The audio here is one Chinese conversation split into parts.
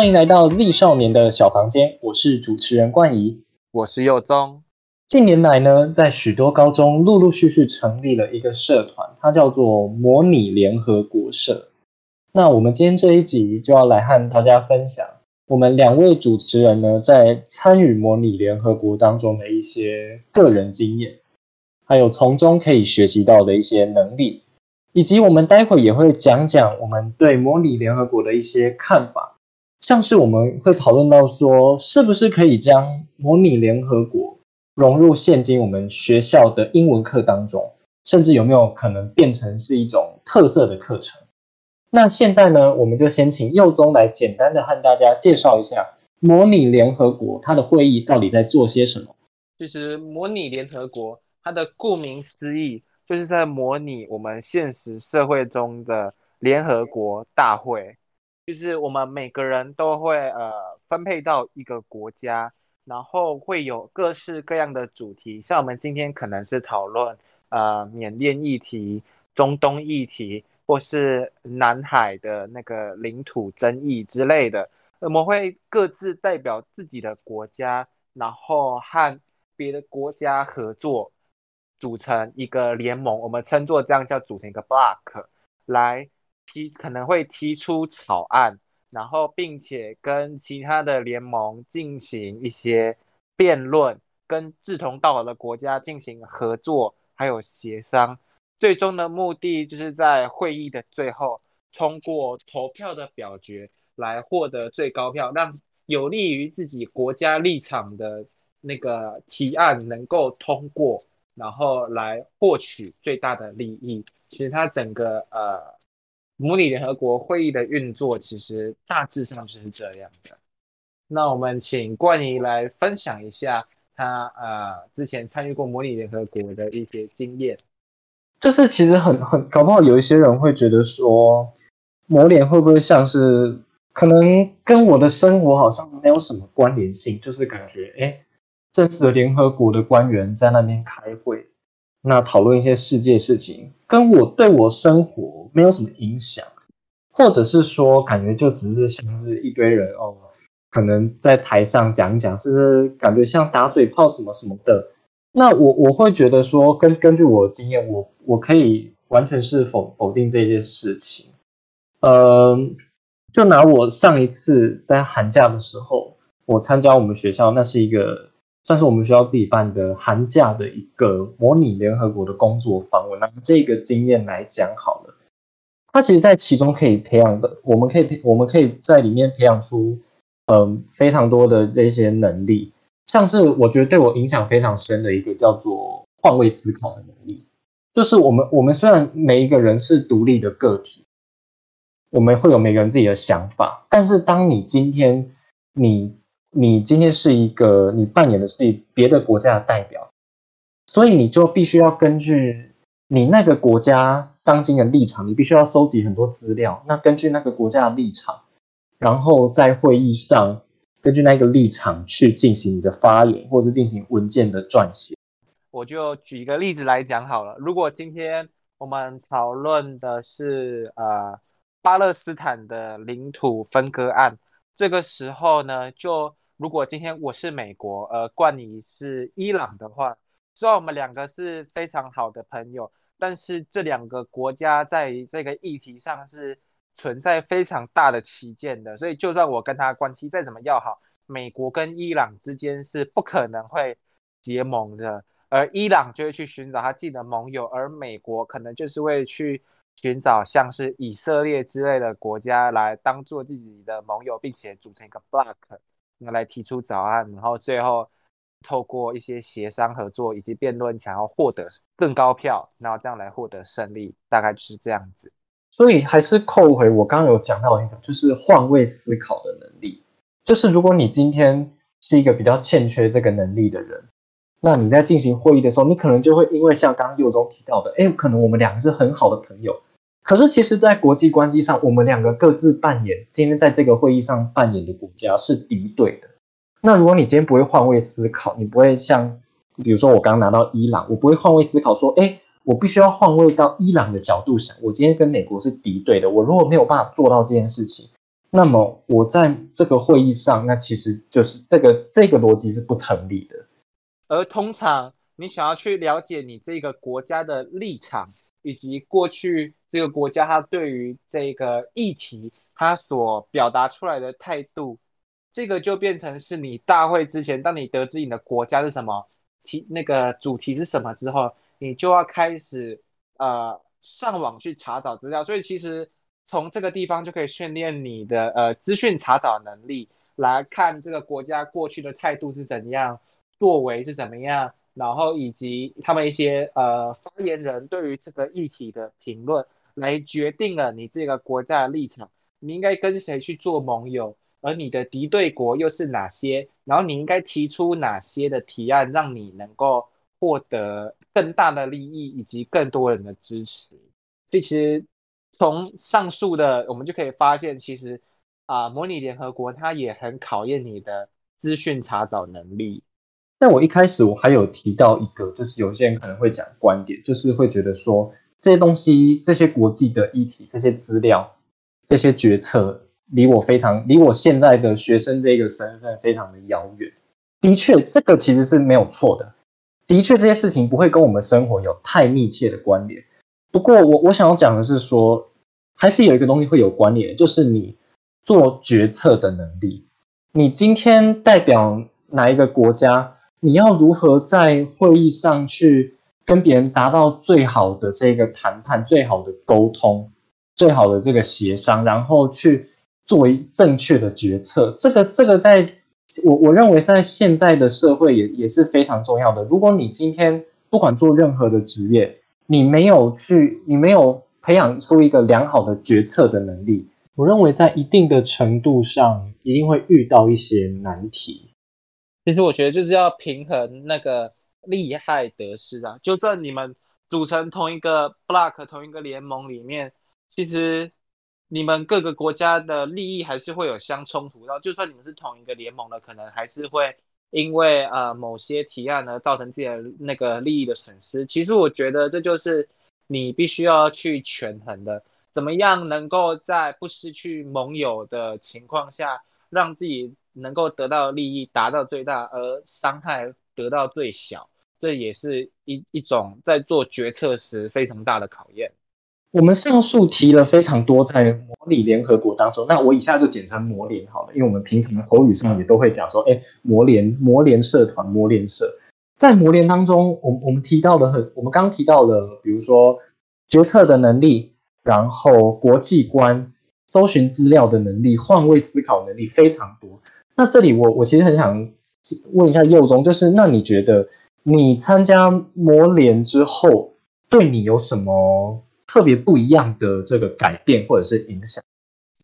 欢迎来到 Z 少年的小房间，我是主持人冠仪，我是佑宗。近年来呢，在许多高中陆陆续续成立了一个社团，它叫做模拟联合国社。那我们今天这一集就要来和大家分享，我们两位主持人呢，在参与模拟联合国当中的一些个人经验，还有从中可以学习到的一些能力，以及我们待会也会讲讲我们对模拟联合国的一些看法，像是我们会讨论到说，是不是可以将模拟联合国融入现今我们学校的英文课当中，甚至有没有可能变成是一种特色的课程？那现在呢，我们就先请佑宗来简单的和大家介绍一下模拟联合国它的会议到底在做些什么。其实模拟联合国它的顾名思义，就是在模拟我们现实社会中的联合国大会，就是我们每个人都会呃分配到一个国家，然后会有各式各样的主题，像我们今天可能是讨论呃缅甸议题、中东议题。或是南海的那个领土争议之类的，我们会各自代表自己的国家，然后和别的国家合作，组成一个联盟。我们称作这样叫组成一个 block，来提可能会提出草案，然后并且跟其他的联盟进行一些辩论，跟志同道合的国家进行合作，还有协商。最终的目的就是在会议的最后通过投票的表决来获得最高票，让有利于自己国家立场的那个提案能够通过，然后来获取最大的利益。其实它整个呃模拟联合国会议的运作，其实大致上就是这样的。那我们请冠仪来分享一下他呃之前参与过模拟联合国的一些经验。就是其实很很搞不好有一些人会觉得说，模联会不会像是可能跟我的生活好像没有什么关联性，就是感觉哎，正式的联合国的官员在那边开会，那讨论一些世界事情，跟我对我生活没有什么影响，或者是说感觉就只是像是一堆人哦，可能在台上讲讲，是不是感觉像打嘴炮什么什么的。那我我会觉得说，根根据我的经验，我我可以完全是否否定这件事情。呃，就拿我上一次在寒假的时候，我参加我们学校，那是一个算是我们学校自己办的寒假的一个模拟联合国的工作坊。我拿这个经验来讲好了，它其实在其中可以培养的，我们可以，我们可以在里面培养出嗯非常多的这些能力。像是我觉得对我影响非常深的一个叫做换位思考的能力，就是我们我们虽然每一个人是独立的个体，我们会有每个人自己的想法，但是当你今天你你今天是一个你扮演的是别的国家的代表，所以你就必须要根据你那个国家当今的立场，你必须要收集很多资料，那根据那个国家的立场，然后在会议上。根据那个立场去进行你的发言，或是进行文件的撰写。我就举一个例子来讲好了。如果今天我们讨论的是呃巴勒斯坦的领土分割案，这个时候呢，就如果今天我是美国，呃，冠你是伊朗的话，虽然我们两个是非常好的朋友，但是这两个国家在这个议题上是。存在非常大的旗舰的，所以就算我跟他关系再怎么要好，美国跟伊朗之间是不可能会结盟的，而伊朗就会去寻找他自己的盟友，而美国可能就是会去寻找像是以色列之类的国家来当做自己的盟友，并且组成一个 block，来提出早案，然后最后透过一些协商合作以及辩论，想要获得更高票，然后这样来获得胜利，大概就是这样子。所以还是扣回我刚刚有讲到一个，就是换位思考的能力。就是如果你今天是一个比较欠缺这个能力的人，那你在进行会议的时候，你可能就会因为像刚刚右中提到的，哎，可能我们两个是很好的朋友，可是其实，在国际关系上，我们两个各自扮演今天在这个会议上扮演的国家是敌对的。那如果你今天不会换位思考，你不会像，比如说我刚刚拿到伊朗，我不会换位思考说，哎。我必须要换位到伊朗的角度想，我今天跟美国是敌对的，我如果没有办法做到这件事情，那么我在这个会议上，那其实就是这个这个逻辑是不成立的。而通常你想要去了解你这个国家的立场，以及过去这个国家它对于这个议题它所表达出来的态度，这个就变成是你大会之前，当你得知你的国家是什么题，那个主题是什么之后，你就要开始呃上网去查找资料。所以其实从这个地方就可以训练你的呃资讯查找能力，来看这个国家过去的态度是怎样。作为是怎么样，然后以及他们一些呃发言人对于这个议题的评论，来决定了你这个国家的立场，你应该跟谁去做盟友，而你的敌对国又是哪些，然后你应该提出哪些的提案，让你能够获得更大的利益以及更多人的支持。所以其实从上述的我们就可以发现，其实啊，模拟联合国它也很考验你的资讯查找能力。但我一开始我还有提到一个，就是有些人可能会讲观点，就是会觉得说这些东西、这些国际的议题、这些资料、这些决策，离我非常离我现在的学生这个身份非常的遥远。的确，这个其实是没有错的。的确，这些事情不会跟我们生活有太密切的关联。不过，我我想要讲的是说，还是有一个东西会有关联，就是你做决策的能力。你今天代表哪一个国家？你要如何在会议上去跟别人达到最好的这个谈判、最好的沟通、最好的这个协商，然后去作为正确的决策？这个、这个，在我我认为，在现在的社会也也是非常重要的。如果你今天不管做任何的职业，你没有去，你没有培养出一个良好的决策的能力，我认为在一定的程度上，一定会遇到一些难题。其实我觉得就是要平衡那个利害得失啊。就算你们组成同一个 block、同一个联盟里面，其实你们各个国家的利益还是会有相冲突然后。就算你们是同一个联盟的，可能还是会因为呃某些提案呢造成自己的那个利益的损失。其实我觉得这就是你必须要去权衡的，怎么样能够在不失去盟友的情况下，让自己。能够得到利益达到最大，而伤害得到最小，这也是一一种在做决策时非常大的考验。我们上述提了非常多在模拟联合国当中，那我以下就简称模联好了，因为我们平常的口语上也都会讲说，哎，模联、模联社团、模联社，在模联当中，我我们提到了很，我们刚提到了，比如说决策的能力，然后国际观、搜寻资料的能力、换位思考能力非常多。那这里我我其实很想问一下佑中，就是那你觉得你参加模联之后，对你有什么特别不一样的这个改变或者是影响？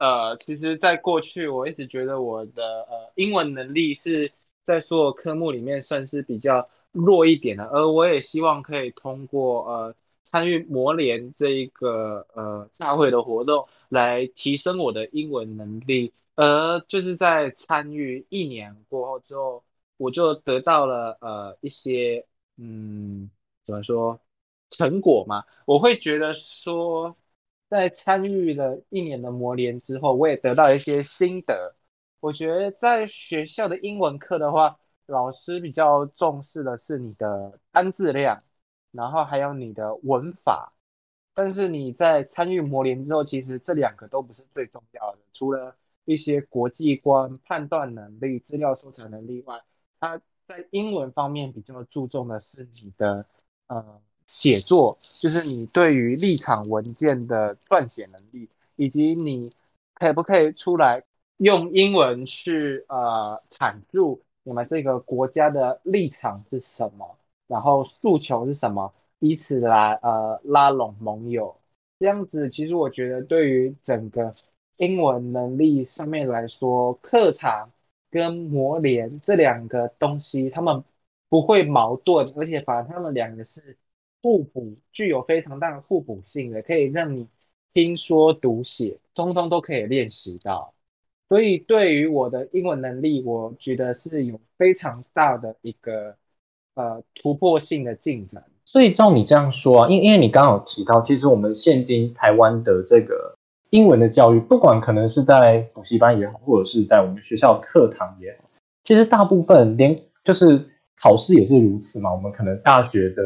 呃，其实，在过去我一直觉得我的呃英文能力是在所有科目里面算是比较弱一点的，而我也希望可以通过呃参与模联这一个呃大会的活动来提升我的英文能力。而就是在参与一年过后之后，我就得到了呃一些嗯怎么说成果嘛？我会觉得说，在参与了一年的磨练之后，我也得到一些心得。我觉得在学校的英文课的话，老师比较重视的是你的单字量，然后还有你的文法。但是你在参与磨练之后，其实这两个都不是最重要的，除了。一些国际观、判断能力、资料收藏能力外，它在英文方面比较注重的是你的呃写作，就是你对于立场文件的撰写能力，以及你可不可以出来用英文去呃阐述你们这个国家的立场是什么，然后诉求是什么，以此来呃拉拢盟友。这样子，其实我觉得对于整个。英文能力上面来说，课堂跟模联这两个东西，他们不会矛盾，而且反而他们两个是互补，具有非常大的互补性的，可以让你听说读写通通都可以练习到。所以对于我的英文能力，我觉得是有非常大的一个呃突破性的进展。所以照你这样说啊，因因为你刚好提到，其实我们现今台湾的这个。英文的教育，不管可能是在补习班也好，或者是在我们学校课堂也好，其实大部分连就是考试也是如此嘛。我们可能大学的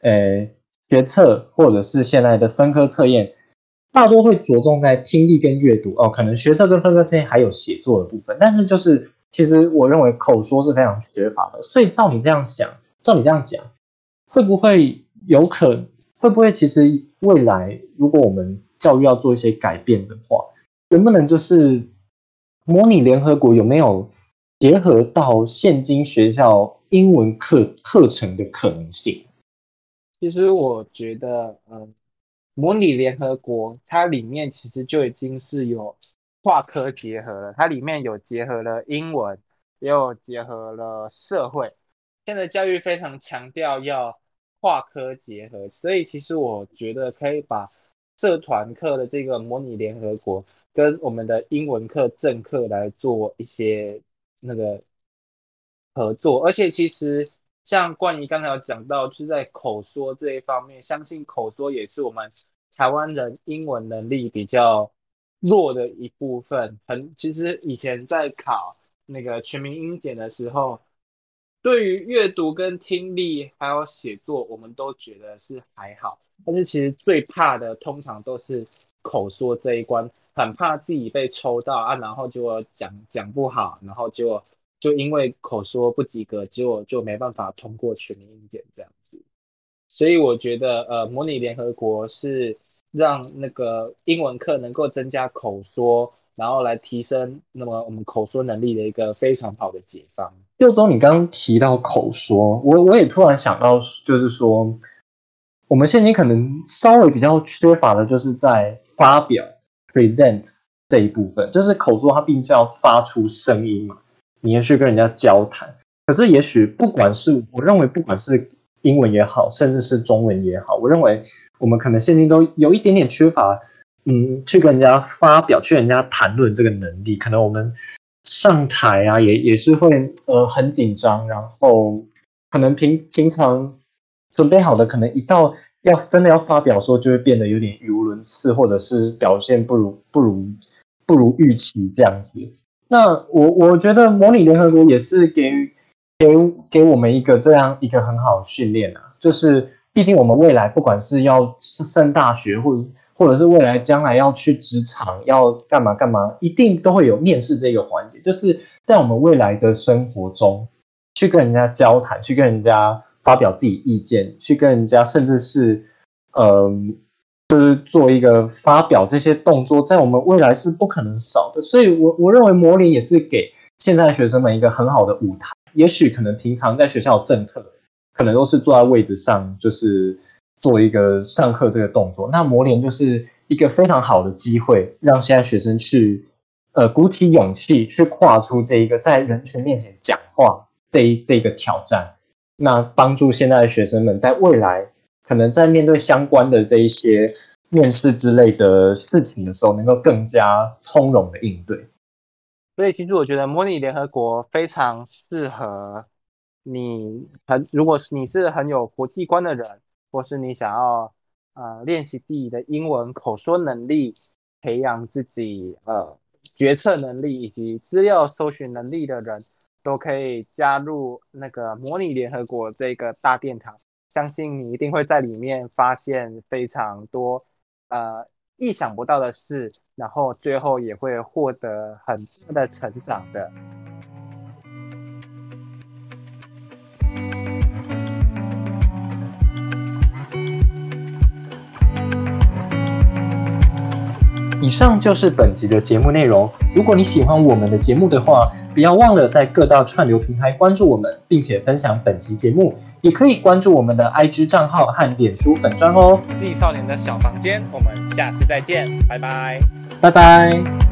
呃学测或者是现在的分科测验，大多会着重在听力跟阅读哦。可能学测跟分科测验还有写作的部分，但是就是其实我认为口说是非常缺乏的。所以照你这样想，照你这样讲，会不会有可会不会其实未来如果我们教育要做一些改变的话，能不能就是模拟联合国有没有结合到现今学校英文课课程的可能性？其实我觉得，嗯，模拟联合国它里面其实就已经是有跨科结合了，它里面有结合了英文，也有结合了社会。现在教育非常强调要跨科结合，所以其实我觉得可以把社团课的这个模拟联合国跟我们的英文课正课来做一些那个合作，而且其实。像冠仪刚才有讲到，就是在口说这一方面，相信口说也是我们台湾人英文能力比较弱的一部分。很其实以前在考那个全民英检的时候，对于阅读跟听力还有写作，我们都觉得是还好。但是其实最怕的通常都是口说这一关，很怕自己被抽到啊，然后就讲讲不好，然后就。就因为口说不及格，结果就没办法通过全民英检这样子，所以我觉得呃，模拟联合国是让那个英文课能够增加口说，然后来提升那么我们口说能力的一个非常好的解方。六周，你刚刚提到口说，我我也突然想到，就是说我们现今可能稍微比较缺乏的，就是在发表 present 这一部分，就是口说它毕竟要发出声音嘛。你要去跟人家交谈，可是也许不管是我认为，不管是英文也好，甚至是中文也好，我认为我们可能现今都有一点点缺乏，嗯，去跟人家发表、去人家谈论这个能力。可能我们上台啊，也也是会呃很紧张，然后可能平平常准备好的，可能一到要真的要发表的时候，就会变得有点语无伦次，或者是表现不如不如不如预期这样子。那我我觉得模拟联合国也是给给给我们一个这样一个很好的训练啊，就是毕竟我们未来不管是要上大学，或者或者是未来将来要去职场要干嘛干嘛，一定都会有面试这个环节，就是在我们未来的生活中去跟人家交谈，去跟人家发表自己意见，去跟人家甚至是嗯。就是做一个发表这些动作，在我们未来是不可能少的，所以，我我认为模拟也是给现在学生们一个很好的舞台。也许可能平常在学校政课，可能都是坐在位置上，就是做一个上课这个动作。那模联就是一个非常好的机会，让现在学生去，呃，鼓起勇气去跨出这一个在人群面前讲话这一这个挑战，那帮助现在的学生们在未来。可能在面对相关的这一些面试之类的事情的时候，能够更加从容的应对。所以，其实我觉得模拟联合国非常适合你。很，如果是你是很有国际观的人，或是你想要呃练习自己的英文口说能力，培养自己呃决策能力以及资料搜寻能力的人，都可以加入那个模拟联合国这个大殿堂。相信你一定会在里面发现非常多呃意想不到的事，然后最后也会获得很多的成长的。以上就是本集的节目内容。如果你喜欢我们的节目的话，不要忘了在各大串流平台关注我们，并且分享本集节目。也可以关注我们的 IG 账号和脸书粉砖哦。丽少年的小房间，我们下次再见，拜拜，拜拜。